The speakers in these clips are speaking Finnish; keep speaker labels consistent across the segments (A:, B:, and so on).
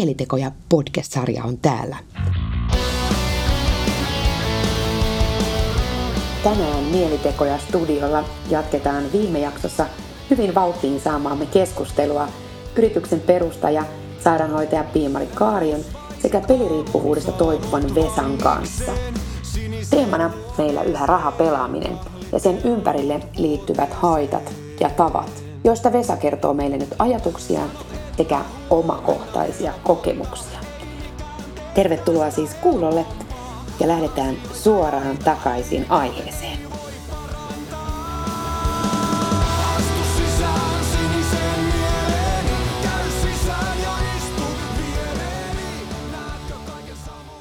A: Mielitekoja podcast-sarja on täällä. Tänään Mielitekoja studiolla jatketaan viime jaksossa hyvin vauhtiin saamaamme keskustelua yrityksen perustaja, sairaanhoitaja Piimari Kaarion sekä peliriippuvuudesta toipuvan Vesan kanssa. Teemana meillä yhä rahapelaaminen ja sen ympärille liittyvät haitat ja tavat, joista Vesa kertoo meille nyt ajatuksia sekä omakohtaisia kokemuksia. Tervetuloa siis kuulolle ja lähdetään suoraan takaisin aiheeseen.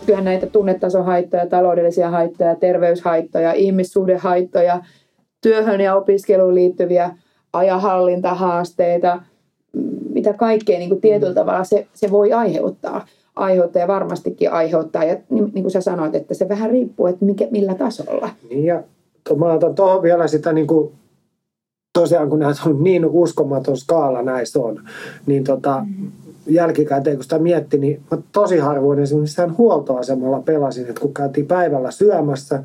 B: Kyllähän näitä tunnetasohaittoja, taloudellisia haittoja, terveyshaittoja, ihmissuhdehaittoja, työhön ja opiskeluun liittyviä ajahallintahaasteita, mitä kaikkea niin kuin tietyllä tavalla se, se voi aiheuttaa. Aiheuttaa ja varmastikin aiheuttaa. Ja niin, niin kuin sä sanoit, että se vähän riippuu, että mikä, millä tasolla.
C: Niin ja mä otan tuohon vielä sitä niin kuin, tosiaan kun näitä on niin uskomaton skaala näissä on, niin tota, mm. jälkikäteen kun sitä mietti, niin mä tosi harvoin esimerkiksi huoltoasemalla pelasin, että kun käytiin päivällä syömässä,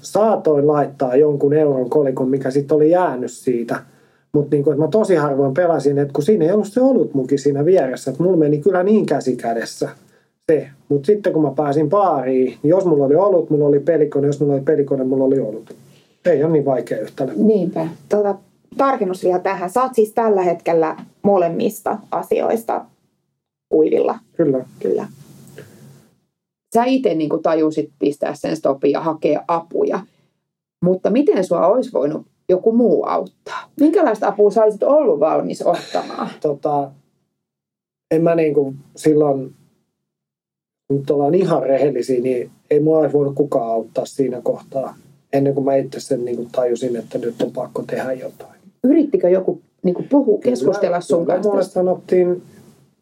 C: saatoin laittaa jonkun euron kolikon, mikä sitten oli jäänyt siitä – mutta niin mä tosi harvoin pelasin, että kun siinä ei ollut se muki siinä vieressä, että mulla meni kyllä niin käsi kädessä se. Mutta sitten kun mä pääsin baariin, niin jos mulla oli ollut, mulla oli pelikone, jos mulla oli pelikone, mulla oli ollut. Ei ole niin vaikea yhtälö.
B: Niinpä. Tota, tarkennus vielä tähän. Saat siis tällä hetkellä molemmista asioista kuivilla.
C: Kyllä.
B: Kyllä. Sä itse niin tajusit pistää sen stopin ja hakea apuja. Mutta miten sua olisi voinut joku muu auttaa? Minkälaista apua sä olisit ollut valmis ottamaan?
C: Tota, en mä niin kuin silloin, nyt ollaan ihan rehellisiä, niin ei mua olisi voinut kukaan auttaa siinä kohtaa, ennen kuin mä itse sen niin kuin tajusin, että nyt on pakko tehdä jotain.
B: Yrittikö joku niin kuin puhu, keskustella sun kanssa?
C: Mulle sanottiin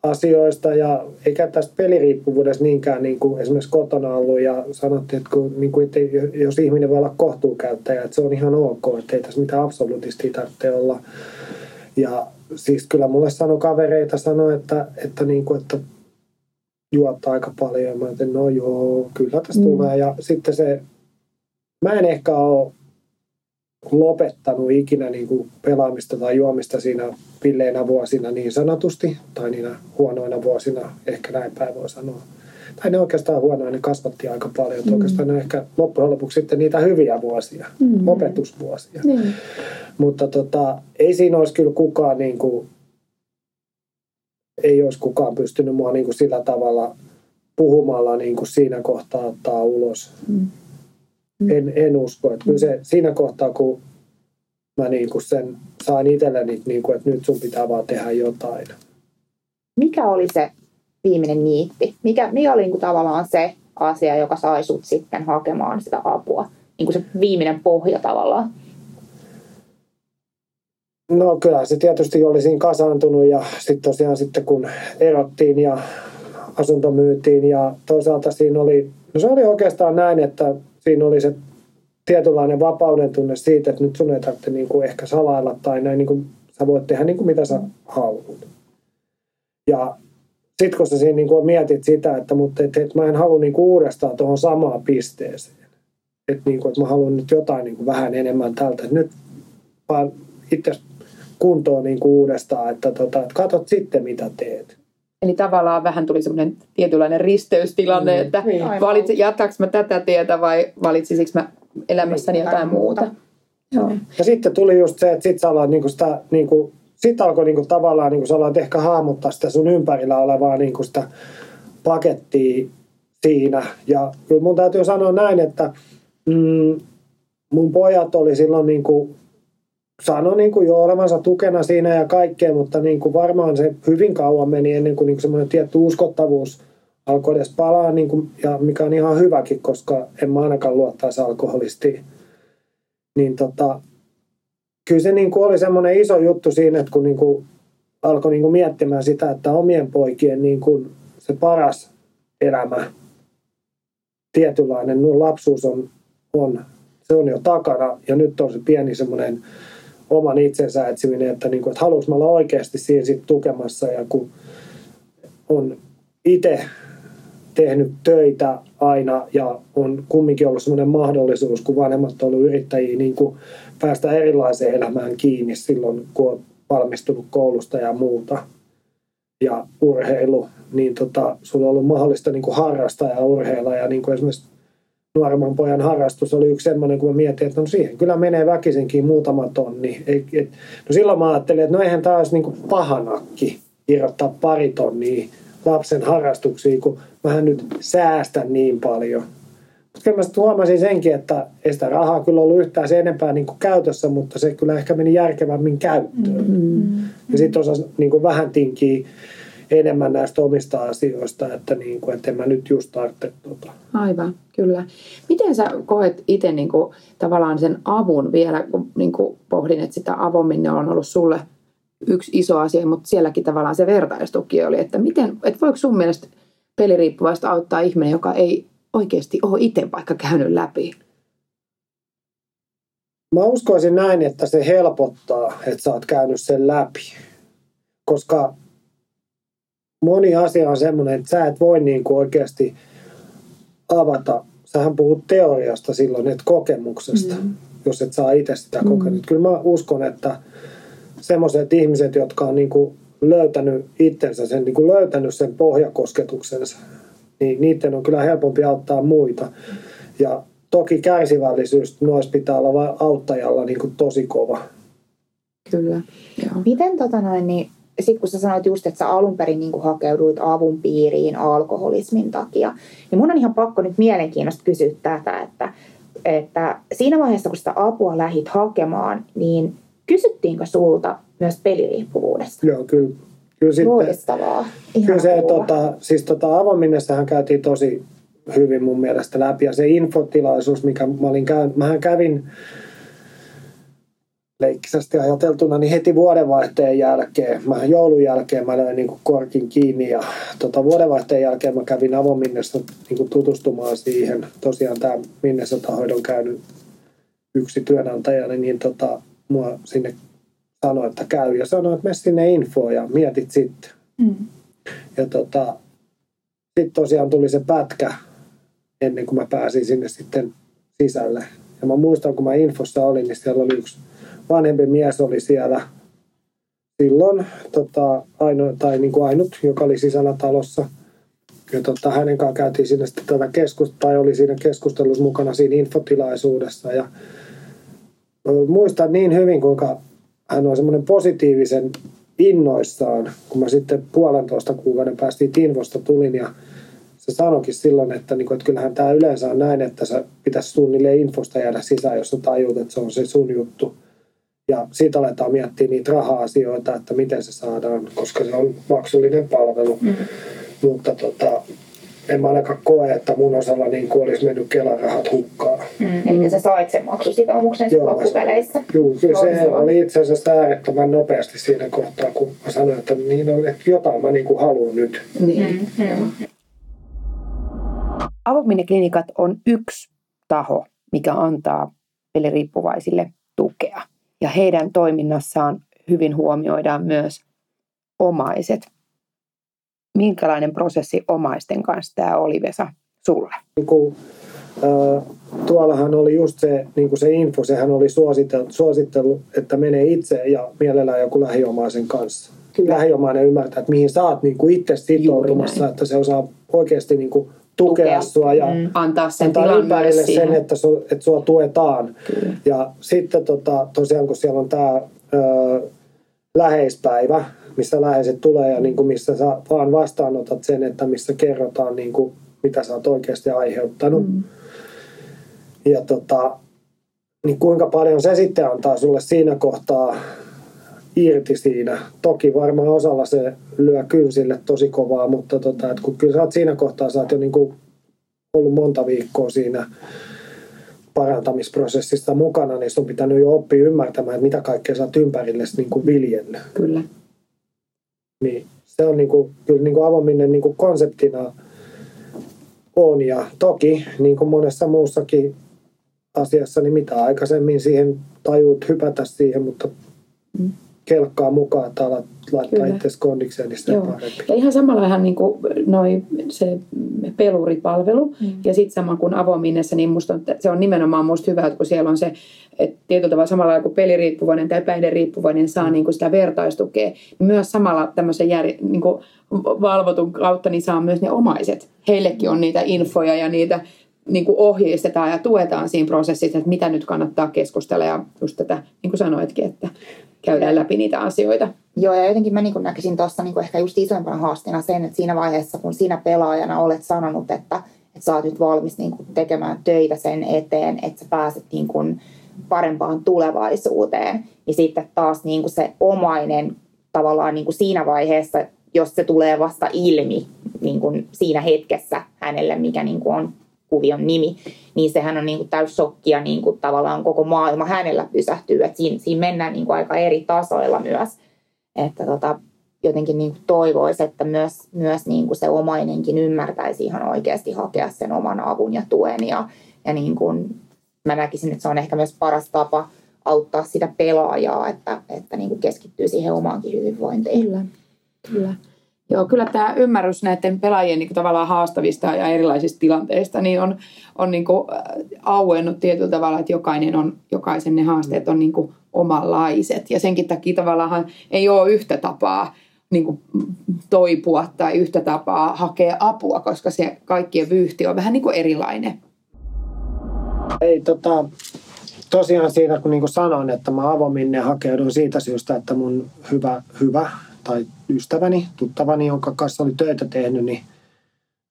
C: asioista ja eikä tästä peliriippuvuudesta niinkään niin kuin esimerkiksi kotona ollut ja sanottiin, että, kun, niin kuin, että jos ihminen voi olla kohtuukäyttäjä, että se on ihan ok, että ei tässä mitään absoluutisti tarvitse olla. Ja siis kyllä mulle sanoi kavereita sanoi, että, että, niin kuin, että juot aika paljon. Mä ajattelin, no joo, kyllä tästä mm. tulee. Ja sitten se, mä en ehkä ole lopettanut ikinä niin kuin pelaamista tai juomista siinä villeinä vuosina niin sanotusti, tai niinä huonoina vuosina, ehkä näin päin voi sanoa. Tai ne oikeastaan huonoina, ne kasvatti aika paljon. Mm. Oikeastaan ne ehkä loppujen lopuksi sitten niitä hyviä vuosia, mm. opetusvuosia. Mm. Mutta tota, ei siinä olisi kyllä kukaan, niin kuin, ei olisi kukaan pystynyt mua niin kuin sillä tavalla puhumalla niin kuin siinä kohtaa ottaa ulos. Mm en, en usko. Että kyllä se siinä kohtaa, kun mä niin kuin sen sain itselleni, niin kuin, että nyt sun pitää vaan tehdä jotain.
B: Mikä oli se viimeinen niitti? Mikä, mikä oli niin kuin tavallaan se asia, joka sai sut sitten hakemaan sitä apua? Niin kuin se viimeinen pohja tavallaan.
C: No kyllä se tietysti oli siinä kasaantunut ja sitten tosiaan sitten kun erottiin ja asunto myytiin ja toisaalta siinä oli, no se oli oikeastaan näin, että siinä oli se tietynlainen vapauden tunne siitä, että nyt sun ei tarvitse niin kuin ehkä salailla tai näin, niin kuin, sä voit tehdä niin kuin mitä sä haluat. Ja sitten kun sä siinä niin kuin mietit sitä, että, mutta et, et mä en halua niin kuin uudestaan tuohon samaan pisteeseen. Että, niin kuin, että mä haluan nyt jotain niin kuin vähän enemmän tältä. Että nyt vaan itse kuntoon niin kuin uudestaan, että, tota, että katsot sitten mitä teet.
B: Eli tavallaan vähän tuli semmoinen tietynlainen risteystilanne, mm. että niin. valitsi, jatkaks mä tätä tietä vai valitsisiko mä elämässäni niin, jotain muuta. muuta.
C: Joo. Ja sitten tuli just se, että sitten sä aloit niinku sitä, niinku, sit alkoi niinku tavallaan, niinku sä aloit ehkä hahmottaa sitä sun ympärillä olevaa niinku sitä pakettia siinä. Ja kyllä mun täytyy sanoa näin, että mm, mun pojat oli silloin niinku sanoi niin kuin jo olevansa tukena siinä ja kaikkea, mutta niin kuin varmaan se hyvin kauan meni ennen kuin, niin kuin semmoinen tietty uskottavuus alkoi edes palaa, niin kuin, ja mikä on ihan hyväkin, koska en mä ainakaan luottaisi alkoholistiin. Niin tota, kyllä se niin kuin oli semmoinen iso juttu siinä, että kun niin kuin alkoi niin kuin miettimään sitä, että omien poikien niin kuin se paras elämä, tietynlainen lapsuus on, on, se on jo takana ja nyt on se pieni semmoinen oman itsensä etsiminen, että, niin kuin, että haluaisin olla oikeasti siinä sit tukemassa ja kun on itse tehnyt töitä aina ja on kumminkin ollut sellainen mahdollisuus, kun vanhemmat on ollut yrittäjiä, niin kuin päästä erilaiseen elämään kiinni silloin, kun on valmistunut koulusta ja muuta. Ja urheilu, niin tota, sulla on ollut mahdollista niin kuin harrastaa ja urheilla. Ja niin kuin esimerkiksi nuoremman pojan harrastus oli yksi semmoinen, kun mä mietin, että no siihen kyllä menee väkisinkin muutama tonni. Et, et, no silloin mä ajattelin, että no eihän tämä olisi niin kuin pahanakki irrottaa pari tonnia lapsen harrastuksiin, kun mähän nyt säästän niin paljon. Mutta kyllä mä huomasin senkin, että ei sitä rahaa kyllä ollut yhtään se enempää niin kuin käytössä, mutta se kyllä ehkä meni järkevämmin käyttöön. Mm-hmm. Ja sitten osasi niin kuin vähän tinkiä enemmän näistä omista asioista, että, niin kuin, että en mä nyt just tarvitse tota.
B: Aivan, kyllä. Miten sä koet itse niin kuin, tavallaan sen avun vielä, kun niin kuin pohdin, että sitä avominen on ollut sulle yksi iso asia, mutta sielläkin tavallaan se vertaistuki oli, että, miten, että voiko sun mielestä peliriippuvaista auttaa ihminen, joka ei oikeasti ole itse vaikka käynyt läpi?
C: Mä uskoisin näin, että se helpottaa, että sä oot käynyt sen läpi. Koska moni asia on semmoinen, että sä et voi niin kuin oikeasti avata. Sähän puhut teoriasta silloin, että kokemuksesta, mm. jos et saa itse sitä kokenut. Mm. Kyllä mä uskon, että semmoiset ihmiset, jotka on niin kuin löytänyt itsensä, sen, niin kuin löytänyt sen pohjakosketuksensa, niin niiden on kyllä helpompi auttaa muita. Ja toki kärsivällisyys noissa pitää olla auttajalla niin kuin tosi kova.
B: Kyllä.
D: Joo. Miten tota noin, niin sitten kun sä sanoit just, että sä alun perin niin hakeuduit avun piiriin alkoholismin takia, niin mun on ihan pakko nyt mielenkiinnosta kysyä tätä, että, että siinä vaiheessa, kun sitä apua lähit hakemaan, niin kysyttiinkö sulta myös peliriippuvuudesta?
C: Joo, kyllä. Kyllä, sitten,
D: Loistavaa.
C: Ihan kyllä se, tota, siis tota, avominnessahan käytiin tosi hyvin mun mielestä läpi. Ja se infotilaisuus, mikä mä olin käynyt, mähän kävin leikkisästi ajateltuna, niin heti vuodenvaihteen jälkeen, mä joulun jälkeen mä löin niin korkin kiinni ja tota, vuodenvaihteen jälkeen mä kävin avominnessa niin tutustumaan siihen. Tosiaan tämä Minnesota-hoidon käynyt yksi työnantaja, niin tota, mua sinne sanoi, että käy ja sanoi, että mene sinne infoon ja mietit sitten. Mm. Ja tota, sitten tosiaan tuli se pätkä ennen kuin mä pääsin sinne sitten sisälle. Ja mä muistan, kun mä infossa olin, niin siellä oli yksi vanhempi mise oli siellä silloin tota, aino, tai niin kuin ainut, joka oli sisällä talossa. Ja tota, hänen kanssaan käytiin sinne sitten tätä keskust- tai oli siinä keskustelussa mukana siinä infotilaisuudessa. Ja muistan niin hyvin, kuinka hän on semmoinen positiivisen innoissaan, kun mä sitten puolentoista kuukauden päästiin Infosta tulin ja se sanoikin silloin, että, niin kuin, että kyllähän tämä yleensä on näin, että sä pitäisi suunnilleen infosta jäädä sisään, jos sä tajut, että se on se sun juttu. Ja siitä aletaan miettiä niitä raha-asioita, että miten se saadaan, koska se on maksullinen palvelu. Mm-hmm. Mutta tota, en mä ainakaan koe, että mun osalla niin kuin olisi mennyt Kelan-rahat hukkaan.
D: Mm. Eli sä sait sen maksusitoumuksen Joo, loppupeleissä?
C: Joo, kyllä se oli itse asiassa äärettömän nopeasti siinä kohtaa, kun mä sanoin, että niin on, että jotain mä niin kuin haluan nyt. Niin. Mm.
A: Avomineklinikat on yksi taho, mikä antaa peliriippuvaisille tukea. Ja heidän toiminnassaan hyvin huomioidaan myös omaiset minkälainen prosessi omaisten kanssa tämä oli Vesa sulle?
C: Niin kuin, äh, tuollahan oli just se, niin kuin se info, sehän oli suositellut, suositellut, että menee itse ja mielellään joku lähiomaisen kanssa. Kyllä. Lähiomainen ymmärtää, että mihin sä oot niin kuin itse sitoutumassa, että se osaa oikeasti niin kuin tukea, tukea sua ja mm.
B: antaa sen
C: antaa ympärille sen, että, su, että sua tuetaan. Kyllä. Ja sitten tota, tosiaan, kun siellä on tämä läheispäivä, missä läheiset tulee ja niin kuin missä sä vaan vastaanotat sen, että missä kerrotaan niin kuin, mitä sä oot oikeasti aiheuttanut. Mm. Ja tota, niin kuinka paljon se sitten antaa sulle siinä kohtaa irti siinä. Toki varmaan osalla se lyö kynsille tosi kovaa, mutta tota, että kun kyllä sä oot siinä kohtaa, sä oot jo niin kuin ollut monta viikkoa siinä parantamisprosessissa mukana, niin sun pitänyt jo oppia ymmärtämään, että mitä kaikkea sä oot ympärille niin kuin viljellyt.
B: Kyllä.
C: Niin se on niin kuin, kyllä niin kuin avominen niin kuin konseptina on. Ja toki, niin kuin monessa muussakin asiassa, niin mitä aikaisemmin siihen tajuut hypätä siihen, mutta mm. Kelkkaa mukaan, alat laittaa
B: Kyllä.
C: itse kondikseen, niin sitä
B: Joo.
C: parempi.
B: Ja ihan samallahan niin kuin noi, se peluripalvelu
D: Mm.
B: ja sitten sama kuin avominnessä, niin musta on, se on nimenomaan musta hyvä, että kun siellä on se, että tietyllä tavalla samalla kuin peliriippuvainen tai päihderiippuvainen saa niin kuin sitä vertaistukea, niin myös samalla tämmöisen jär, niin kuin valvotun kautta niin saa myös ne omaiset. Heillekin on niitä infoja ja niitä niin kuin ohjeistetaan ja tuetaan siinä prosessissa, että mitä nyt kannattaa keskustella ja just tätä, niin kuin sanoitkin, että käydään läpi niitä asioita.
D: Joo, ja jotenkin mä niin näkisin tuossa niin ehkä just isoimpana haasteena sen, että siinä vaiheessa, kun sinä pelaajana olet sanonut, että, että sä oot nyt valmis niin kuin tekemään töitä sen eteen, että sä pääset niin kuin parempaan tulevaisuuteen, niin sitten taas niin kuin se omainen tavallaan niin kuin siinä vaiheessa, jos se tulee vasta ilmi niin kuin siinä hetkessä hänelle, mikä niin kuin on kuvion nimi, niin sehän on niin kuin täys ja niin kuin tavallaan koko maailma hänellä pysähtyy. Et siinä, siinä mennään niin kuin aika eri tasoilla myös. Että tota, jotenkin niin kuin toivoisi, että myös, myös niin kuin se omainenkin ymmärtäisi ihan oikeasti hakea sen oman avun ja tuen. Ja, ja niin kuin, mä näkisin, että se on ehkä myös paras tapa auttaa sitä pelaajaa, että, että niin kuin keskittyy siihen omaankin hyvinvointiin.
B: Kyllä, kyllä. Joo, kyllä tämä ymmärrys näiden pelaajien niin tavallaan haastavista ja erilaisista tilanteista niin on, on niin kuin äh, auennut tietyllä tavalla, että jokainen on, jokaisen ne haasteet on niin kuin omanlaiset. Ja senkin takia tavallaan ei ole yhtä tapaa niin kuin toipua tai yhtä tapaa hakea apua, koska se kaikkien vyyhti on vähän niin kuin erilainen.
C: Ei, tota, tosiaan siinä kun niin kuin sanoin, että mä avominne hakeudun siitä syystä, että mun hyvä, hyvä tai ystäväni, tuttavani, jonka kanssa oli töitä tehnyt, niin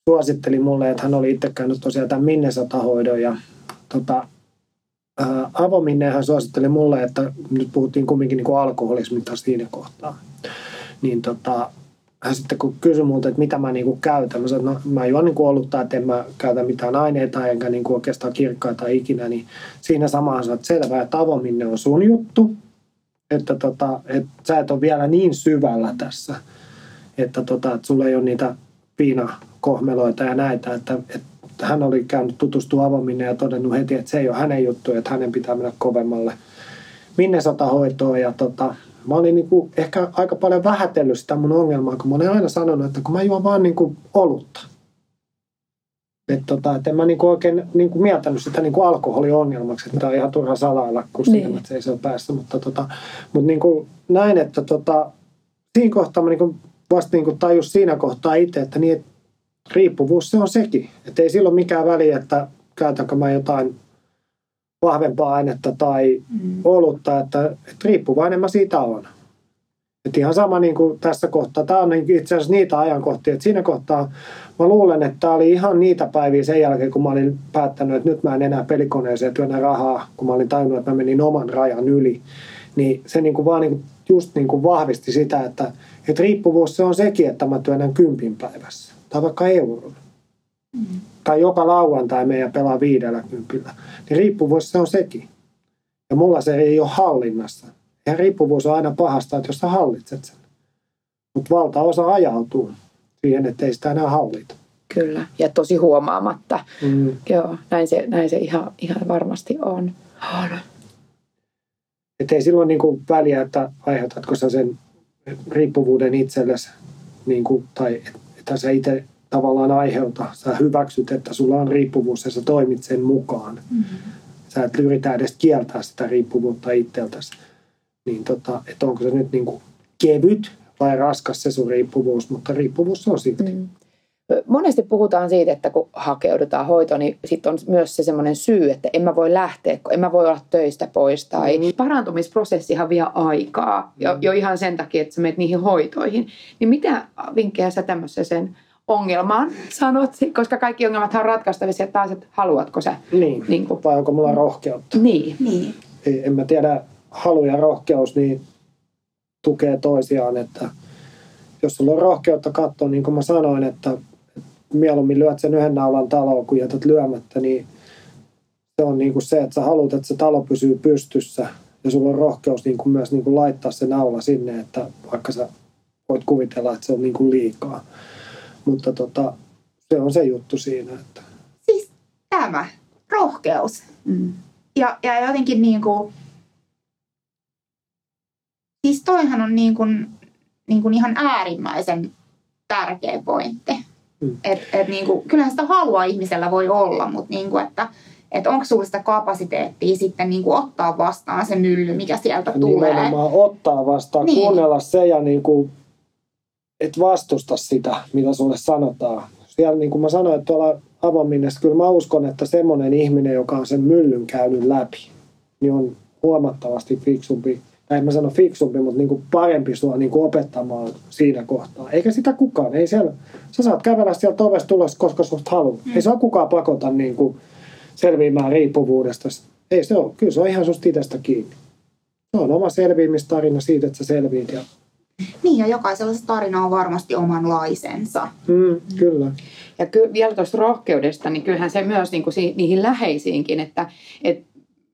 C: suositteli mulle, että hän oli itse käynyt tosiaan tämän Minnesota-hoidon ja tota, ää, avominne hän suositteli mulle, että nyt puhuttiin kumminkin niin kuin siinä kohtaa. Niin tota, hän sitten kun kysyi multa, että mitä mä niinku käytän, mä sanoin, että no, mä juon niinku olutta, että en mä käytä mitään aineita enkä niinku oikeastaan kirkkaita ikinä, niin siinä samaan sanoin, että selvä, että avominne on sun juttu, että, tota, että sä et ole vielä niin syvällä tässä, että, tota, että sulla ei ole niitä piinakohmeloita ja näitä, että, että hän oli käynyt tutustua avominne ja todennut heti, että se ei ole hänen juttu, että hänen pitää mennä kovemmalle Minnesota-hoitoon ja tota, mä olin niinku ehkä aika paljon vähätellyt sitä mun ongelmaa, kun mä olen aina sanonut, että kun mä juon vaan niinku olutta. Että tota, et en mä niinku oikein niinku mieltänyt sitä niinku alkoholiongelmaksi, että tämä on ihan turha salailla, kun
B: Niin.
C: silmät seisoo päässä. Mutta, tota, mutta niinku näin, että tota, siinä kohtaa mä niinku vasta niinku tajus siinä kohtaa itse, että niin, et riippuvuus se on sekin. Että ei silloin mikään väliä, että käytänkö mä jotain vahvempaa ainetta tai
D: Mm.
C: olutta, että, että riippuvainen mä siitä on. Et ihan sama niin kuin tässä kohtaa. Tämä on niin itse asiassa niitä ajankohtia, että siinä kohtaa mä luulen, että tämä oli ihan niitä päiviä sen jälkeen, kun mä olin päättänyt, että nyt mä en enää pelikoneeseen työnnä rahaa, kun mä olin tajunnut, että mä menin oman rajan yli. Niin se niin kuin vaan niin kuin just niin kuin vahvisti sitä, että, että riippuvuus se on sekin, että mä työnnän kympin päivässä. Tai vaikka euron. Tai joka lauantai meidän pelaa viidellä kympillä. Niin riippuvuus se on sekin. Ja mulla se ei ole hallinnassa. Ja riippuvuus on aina pahasta, että jos sä hallitset sen. Mutta valtaosa ajautuu siihen, että ei sitä enää hallita.
B: Kyllä, ja tosi huomaamatta.
C: Mm.
B: Joo, näin se, näin se ihan, ihan varmasti on. on.
C: Että ei silloin niin kuin väliä, että aiheutatko sä sen riippuvuuden itsellesi, niin kuin, tai että sä itse tavallaan aiheuta. Sä hyväksyt, että sulla on riippuvuus ja sä toimit sen mukaan.
D: Mm.
C: Sä et yritä edes kieltää sitä riippuvuutta itseltäsi. Niin tota, että onko se nyt niin kuin kevyt vai raskas se sun riippuvuus, mutta riippuvuus on silti.
B: Mm. Monesti puhutaan siitä, että kun hakeudutaan hoitoon, niin sitten on myös se semmoinen syy, että en mä voi lähteä, kun en mä voi olla töistä pois. Tai
C: Mm.
B: parantumisprosessihan vie aikaa, jo, jo ihan sen takia, että sä menet niihin hoitoihin. Niin mitä vinkkejä sä tämmöiseen ongelmaan sanot? Koska kaikki ongelmathan on ratkaistavissa ja taas, että haluatko sä.
C: Niin.
B: Niin kuin,
C: Vai onko mulla rohkeutta?
B: niin.
D: Niin.
C: Ei- en mä tiedä, halu ja rohkeus niin tukee toisiaan, että jos sulla on rohkeutta katsoa, niin kuin mä sanoin, että mieluummin lyöt sen yhden naulan taloon, kun jätät lyömättä, niin se on niin kuin se, että sä haluat, että se talo pysyy pystyssä ja sulla on rohkeus niin kuin myös niin kuin laittaa se naula sinne, että vaikka sä voit kuvitella, että se on niin kuin liikaa. Mutta tota, se on se juttu siinä, että
D: Siis tämä, rohkeus.
B: Mm.
D: Ja, ja jotenkin niin kuin, toihan on niin kuin, niin kuin ihan äärimmäisen tärkeä pointti. Mm. Et, et niin kuin, kyllähän sitä halua ihmisellä voi olla, mutta niin kuin, että että onko sinulla sitä kapasiteettia sitten niin kuin ottaa vastaan se mylly, mikä sieltä tulee.
C: Nimenomaan ottaa vastaan, niin. kuunnella se ja niin kuin, et vastusta sitä, mitä sulle sanotaan. Siellä niin kuin mä sanoin, että tuolla avominnessa, kyllä mä uskon, että semmoinen ihminen, joka on sen myllyn käynyt läpi, niin on huomattavasti fiksumpi, en mä sano fiksumpi, mutta niin kuin parempi sua niin kuin opettamaan siinä kohtaa. Eikä sitä kukaan, ei siellä, sä saat kävellä sieltä ovesta tulosta, koska susta haluaa. Mm. Ei saa kukaan pakota niin kuin selviämään riippuvuudesta. Ei se ole, kyllä se on ihan susta itsestä kiinni. Se on oma selviämistarina siitä, että sä selviit. Ja...
D: Niin, ja jokaisella se tarina on varmasti omanlaisensa.
C: Mm, kyllä.
B: Ja ky- vielä tuosta rohkeudesta, niin kyllähän se myös niin kuin si- niihin läheisiinkin, että et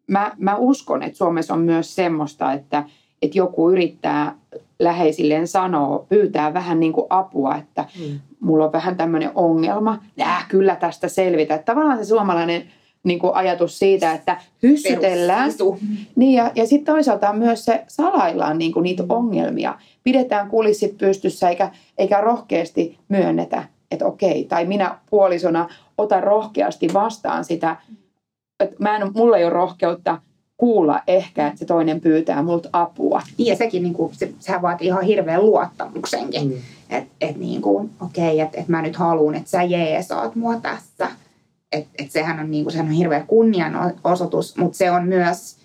B: mä, mä uskon, että Suomessa on myös semmoista, että, että joku yrittää läheisilleen sanoa, pyytää vähän niin kuin apua, että mm. mulla on vähän tämmöinen ongelma, äh, kyllä tästä selvitä. Että tavallaan se suomalainen niin kuin ajatus siitä, että hyssytellään. Niin, ja, ja sitten toisaalta myös se salaillaan niin kuin niitä mm. ongelmia. Pidetään kulissit pystyssä eikä, eikä rohkeasti myönnetä, että okei, tai minä puolisona otan rohkeasti vastaan sitä, että mä en, mulla ei ole rohkeutta kuulla ehkä, että se toinen pyytää multa apua.
D: Niin ja sekin, niin kuin, se, sehän vaatii ihan hirveän luottamuksenkin. Mm. Että et, niin kuin, okei, että et mä nyt haluan, että sä jeesaat mua tässä. Että et sehän, on, niin kuin, sehän on hirveä kunnianosoitus, mutta se on myös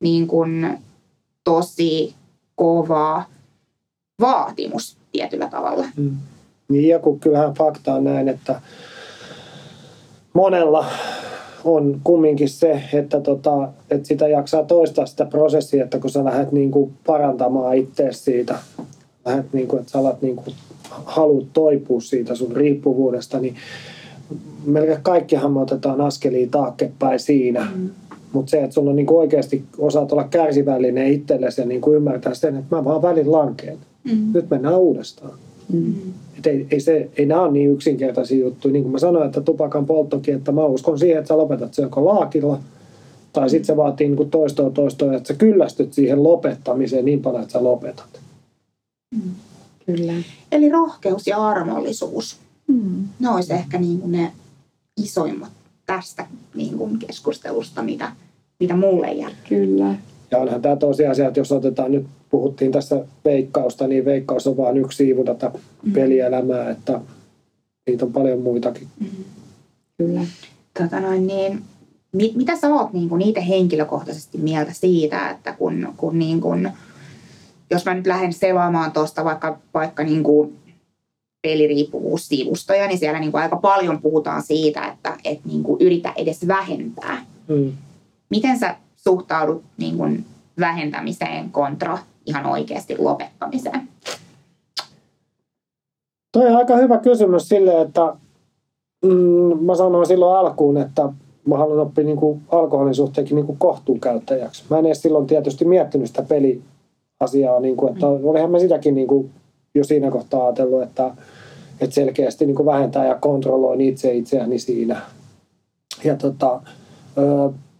D: niin kuin, tosi kova vaatimus tietyllä tavalla. Mm.
C: Niin ja kun kyllähän fakta on näin, että monella on kumminkin se, että, tota, että sitä jaksaa toistaa sitä prosessia, että kun sä lähdet niin kuin parantamaan itse siitä, lähdet niin kuin, että sä alat niin kuin, haluat toipua siitä sun riippuvuudesta, niin melkein kaikkihan me otetaan askelia taakkepäin siinä. Mm. Mutta se, että sulla on niin kuin oikeasti osaat olla kärsivällinen itsellesi ja niin kuin ymmärtää sen, että mä vaan välin lankeen. Mm. Nyt mennään uudestaan. Mm. Et ei, ei, se, ei nämä ole niin yksinkertaisia juttuja. Niin kuin mä sanoin, että tupakan polttokin, että mä uskon siihen, että sä lopetat sen joko laakilla, tai sitten se vaatii niin kuin toistoa toistoa, että sä kyllästyt siihen lopettamiseen niin paljon, että sä lopetat.
D: Mm. Kyllä. Eli rohkeus ja armollisuus. Mm. Ne olisi ehkä niin kuin ne isoimmat tästä niin kuin keskustelusta, mitä, mitä mulle jää.
B: Kyllä.
C: Ja onhan tämä tosiasia, että jos otetaan nyt, puhuttiin tässä veikkausta, niin veikkaus on vain yksi siivu tätä mm-hmm. pelielämää, että niitä on paljon muitakin. Mm-hmm.
D: Kyllä. Tota noin, niin, mit, mitä sä oot niin kuin, itse henkilökohtaisesti mieltä siitä, että kun, kun niin kuin, jos mä nyt lähden selaamaan tuosta vaikka, vaikka niin kuin peliriippuvuussivustoja, niin siellä niin kuin aika paljon puhutaan siitä, että et niin kuin yritä edes vähentää. Mm. Miten sä suhtaudut niin kuin vähentämiseen kontra ihan oikeasti lopettamiseen?
C: Toi on aika hyvä kysymys sille, että mm, mä sanoin silloin alkuun, että mä haluan oppia niin kuin alkoholin suhteenkin niin kuin kohtuukäyttäjäksi. Mä en edes silloin tietysti miettinyt sitä peliasiaa, niin kuin, että mm. olihan mä sitäkin niin kuin jo siinä kohtaa ajatellut, että, että selkeästi niin kuin vähentää ja kontrolloin itse itseäni siinä. Ja tota,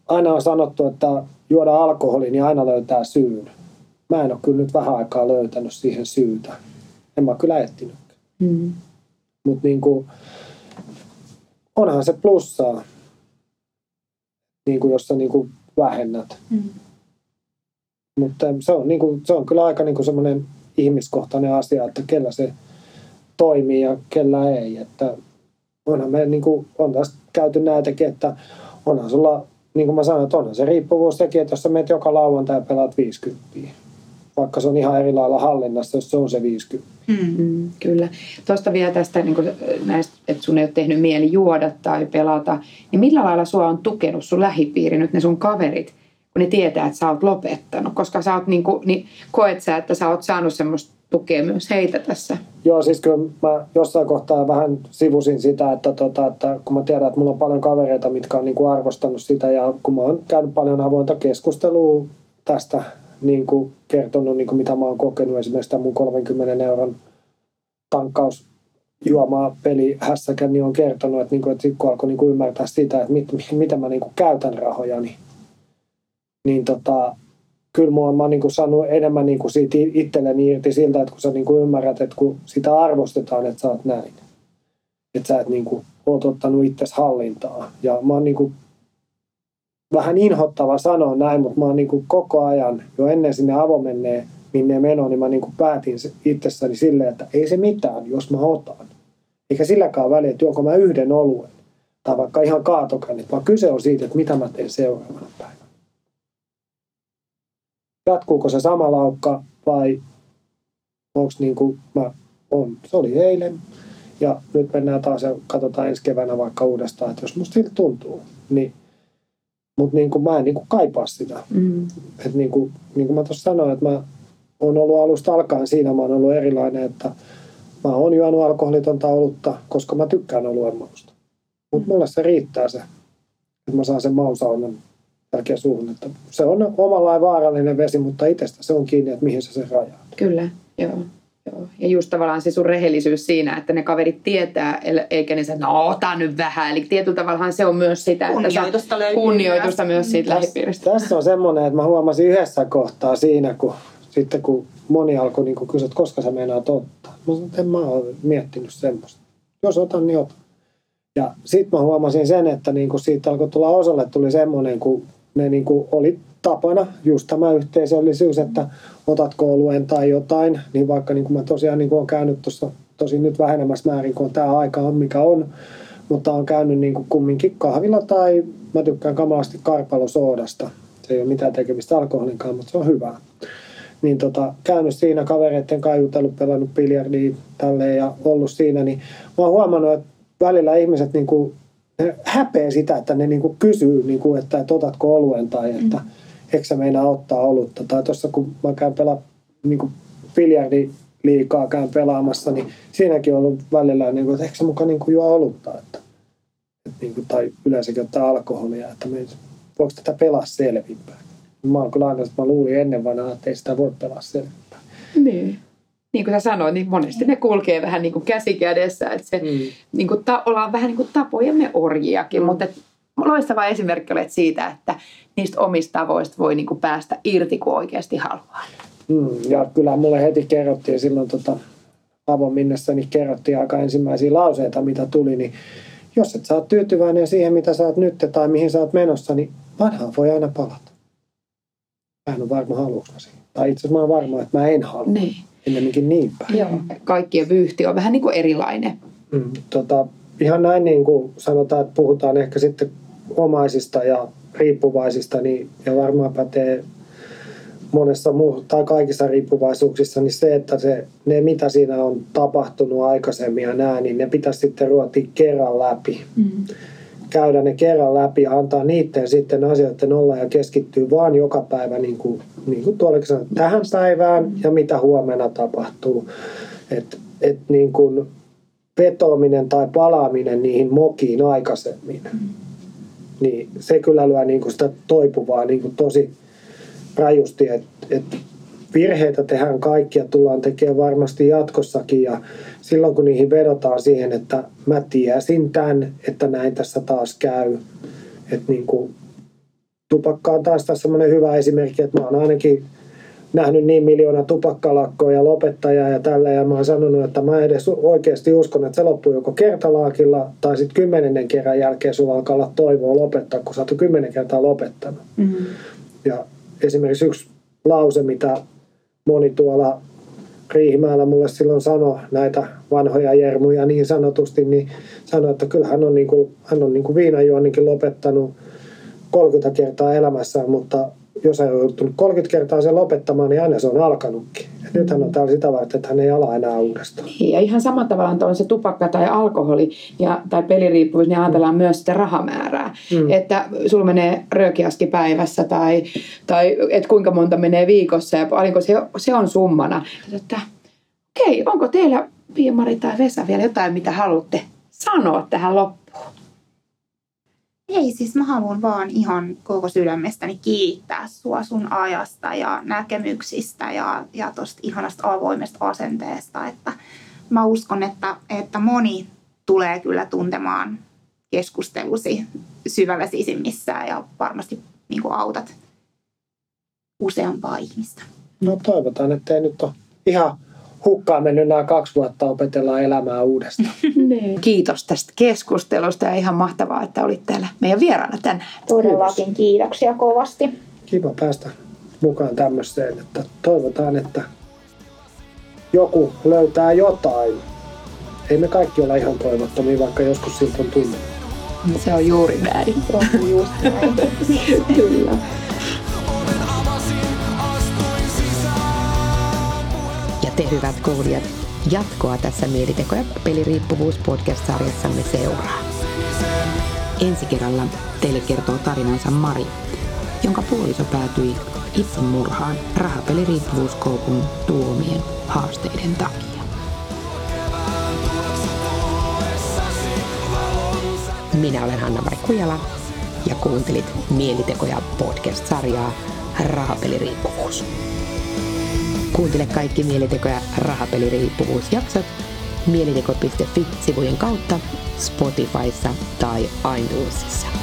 C: aina on sanottu, että juoda alkoholi, niin aina löytää syyn. Mä en ole kyllä nyt vähän aikaa löytänyt siihen syytä. En mä kyllä etsinyt. Mm. Mutta niin kuin, onhan se plussaa, niin kuin jos sä niin kuin vähennät. Mm. Mutta se on, niin kuin, se on kyllä aika niin kuin semmoinen ihmiskohtainen asia, että kellä se toimii ja kellä ei. Että onhan me niin kuin, on taas käyty näitäkin, että onhan sulla niin kuin mä sanoin, että onhan se riippuvuus sekin, että jos sä menet joka lauantai ja pelaat 50, vaikka se on ihan eri lailla hallinnassa, jos se on se 50.
B: Mm, mm, kyllä. Tuosta vielä tästä niin kuin näistä, että sun ei ole tehnyt mieli juoda tai pelata, niin millä lailla sua on tukenut sun lähipiiri, nyt ne sun kaverit, kun ne tietää, että sä oot lopettanut, koska sä oot niin kuin, niin koet sä, että sä oot saanut semmoista tukea myös heitä tässä.
C: Joo, siis kyllä mä jossain kohtaa vähän sivusin sitä, että, tota, että kun mä tiedän, että mulla on paljon kavereita, mitkä on niin kuin arvostanut sitä ja kun mä oon käynyt paljon avointa keskustelua tästä, niin kuin kertonut, niin kuin mitä mä oon kokenut, esimerkiksi tämän mun 30 euron tankkaus juomaa peli hässäkä, niin on kertonut, että, niin kuin, että kun alkoi niin kuin ymmärtää sitä, että mit, miten mä niin kuin käytän rahojani, niin tota, kyllä mua, mä oon niin saanut enemmän niin kuin siitä itselleni irti siltä, että kun sä niin kuin ymmärrät, että kun sitä arvostetaan, että sä oot näin. Että sä et niin kuin, oot ottanut itsesi hallintaa. Ja mä oon niin kuin, vähän inhottava sanoa näin, mutta mä oon niin kuin koko ajan, jo ennen sinne avomenneen minne menoon, niin mä niin kuin päätin itsessäni silleen, että ei se mitään, jos mä otan. Eikä silläkään väliä, että juonko mä yhden oluen tai vaikka ihan kaatokännit, vaan kyse on siitä, että mitä mä teen seuraavana päivänä. Jatkuuko se sama laukka vai onko niin kuin mä on. Se oli eilen ja nyt mennään taas ja katsotaan ensi keväänä vaikka uudestaan, että jos musta siltä tuntuu, niin mutta niin kuin mä en niin kuin kaipaa sitä. Mm. Et niin, kuin, niin kuin mä tuossa sanoin, että mä oon ollut alusta alkaen siinä, mä oon ollut erilainen, että mä oon juonut alkoholitonta olutta, koska mä tykkään oluen mausta. Mutta mulle se riittää se, että mä saan sen mausaunan jälkeen suuhun. Että se on omalla vaarallinen vesi, mutta itsestä se on kiinni, että mihin se se rajaa.
B: Kyllä, joo. Joo. Ja just tavallaan se sun rehellisyys siinä, että ne kaverit tietää, eikä ne että no ota nyt vähän. Eli tietyllä tavallaan se on myös sitä, että kunnioitusta, sä, kunnioitusta myös siitä Täs, lähipiiristä.
C: Tässä on semmoinen, että mä huomasin yhdessä kohtaa siinä, kun sitten kun moni alkoi niin kysyä, että koska sä meinaat ottaa. Mä sanoin, että en mä ole miettinyt semmoista. Jos otan, niin otan. Ja sitten mä huomasin sen, että niin kuin siitä alkoi tulla osalle, tuli semmoinen, kun ne niin kuin oli tapana, just tämä yhteisöllisyys, että otatko oluen tai jotain, niin vaikka niin kuin mä tosiaan niin kuin olen käynyt tuossa tosi nyt vähenemässä määrin, kun tämä aika on mikä on, mutta on käynyt niin kuin kumminkin kahvilla tai mä tykkään kamalasti karpalosoodasta. Se ei ole mitään tekemistä alkoholinkaan, mutta se on hyvää. Niin tota, käynyt siinä kavereiden kaiutellut, pelannut biljardia tälleen ja ollut siinä, niin mä oon huomannut, että välillä ihmiset niin kuin, häpeä sitä, että ne niin kuin kysyy, niin kuin, että, että otatko oluen tai että mm. Sä meinaa ottaa olutta. Tai tuossa kun mä käyn pelaa niin kuin biljardi liikaa käyn pelaamassa, niin siinäkin on ollut välillä, niin kuin, että eikö sä mukaan niin kuin juo olutta. Että, että niin kuin, tai yleensäkin ottaa alkoholia, että me, voiko tätä pelaa selvinpäin. Mä oon kyllä aina, että mä luulin ennen vanhaa, että ei sitä voi pelaa selvinpäin.
B: Niin niin kuin sä sanoit, niin monesti ne kulkee vähän niin kuin käsi kädessä. Että se, mm. niin kuin ta, ollaan vähän niin kuin tapojemme orjiakin, mm. mutta et, loistava esimerkki olet siitä, että niistä omista tavoista voi niin kuin päästä irti, kun oikeasti haluaa.
C: Mm, ja kyllä mulle heti kerrottiin silloin tota, avon minnessä, niin kerrottiin aika ensimmäisiä lauseita, mitä tuli, niin jos et saa tyytyväinen siihen, mitä sä oot nyt tai mihin oot menossa, niin vanhaan voi aina palata. Mä en ole varma, haluuks siihen. Tai itse asiassa mä oon varma, että mä en halua.
B: Niin
C: ennemminkin niin päin.
B: Joo, kaikkien vyyhti on vähän niin kuin erilainen.
C: Mm, tota, ihan näin niin kuin sanotaan, että puhutaan ehkä sitten omaisista ja riippuvaisista, niin, ja varmaan pätee monessa muu, tai kaikissa riippuvaisuuksissa, niin se, että se, ne mitä siinä on tapahtunut aikaisemmin ja nää, niin ne pitäisi sitten ruotia kerran läpi. Mm käydä ne kerran läpi ja antaa niiden sitten asioiden olla ja keskittyä vaan joka päivä, niin kuin, niin kuin tuollakin sanoin, tähän päivään ja mitä huomenna tapahtuu. Että et niin kuin vetoaminen tai palaaminen niihin mokiin aikaisemmin, niin se kyllä lyö niin kuin sitä toipuvaa niin kuin tosi rajusti, että et virheitä tehdään kaikkia, tullaan tekemään varmasti jatkossakin ja silloin kun niihin vedotaan siihen, että mä tiesin tämän, että näin tässä taas käy, että niin kuin, tupakka on taas tässä semmoinen hyvä esimerkki, että mä oon ainakin nähnyt niin miljoona tupakkalakkoja ja lopettajaa ja tällä ja mä oon sanonut, että mä edes oikeasti uskon, että se loppuu joko kertalaakilla tai sitten kymmenennen kerran jälkeen sulla alkaa olla toivoa lopettaa, kun sä oot kymmenen kertaa lopettanut. Mm-hmm. Ja esimerkiksi yksi lause, mitä moni tuolla Riihimäellä mulle silloin sanoi näitä vanhoja jermuja niin sanotusti, niin sanoi, että kyllä hän on, niin kuin, hän on niin kuin viinajuonninkin lopettanut 30 kertaa elämässään, mutta jos hän on joutunut 30 kertaa sen lopettamaan, niin aina se on alkanutkin. Et nyt hän on täällä sitä varten, että hän ei ala enää uudestaan.
B: Niin, ja ihan samalla tavalla on se tupakka tai alkoholi ja, tai peliriippuvuus, niin ajatellaan mm. myös sitä rahamäärää. Mm. Että sulla menee röökiaski päivässä tai, tai että kuinka monta menee viikossa ja paljonko se, se on summana. Että okei, onko teillä Piimari tai Vesa vielä jotain, mitä haluatte sanoa tähän loppuun?
D: Ei, siis mä haluan vaan ihan koko sydämestäni kiittää sua sun ajasta ja näkemyksistä ja, ja tosta ihanasta avoimesta asenteesta. Että mä uskon, että, että moni tulee kyllä tuntemaan keskustelusi syvällä sisimmissään ja varmasti niin kuin autat useampaa ihmistä.
C: No toivotaan, että ei nyt ole ihan hukkaan mennyt nämä kaksi vuotta opetellaan elämää uudestaan.
B: Kiitos tästä keskustelusta ja ihan mahtavaa, että olit täällä meidän vieraana tänään.
D: Todellakin kiitoksia kovasti.
C: Kiva päästä mukaan tämmöiseen, että toivotaan, että joku löytää jotain. Ei me kaikki olla ihan toivottomia, vaikka joskus siltä on tunne.
B: Se on juuri näin.
D: Se on just näin.
B: Kyllä.
A: Hyvät kuulijat, jatkoa tässä Mieliteko- ja peliriippuvuus podcast-sarjassamme seuraa. Ensi kerralla teille kertoo tarinansa Mari, jonka puoliso päätyi itsemurhaan rahapeliriippuvuuskoukun tuomien haasteiden takia. Minä olen Hanna-Mari Kujala ja kuuntelit Mielitekoja podcast-sarjaa Rahapeliriippuvuus. Kuuntele kaikki Mieliteko- ja rahapeliriippuvuusjaksot mieliteko.fi-sivujen kautta Spotifyssa tai iTunesissa.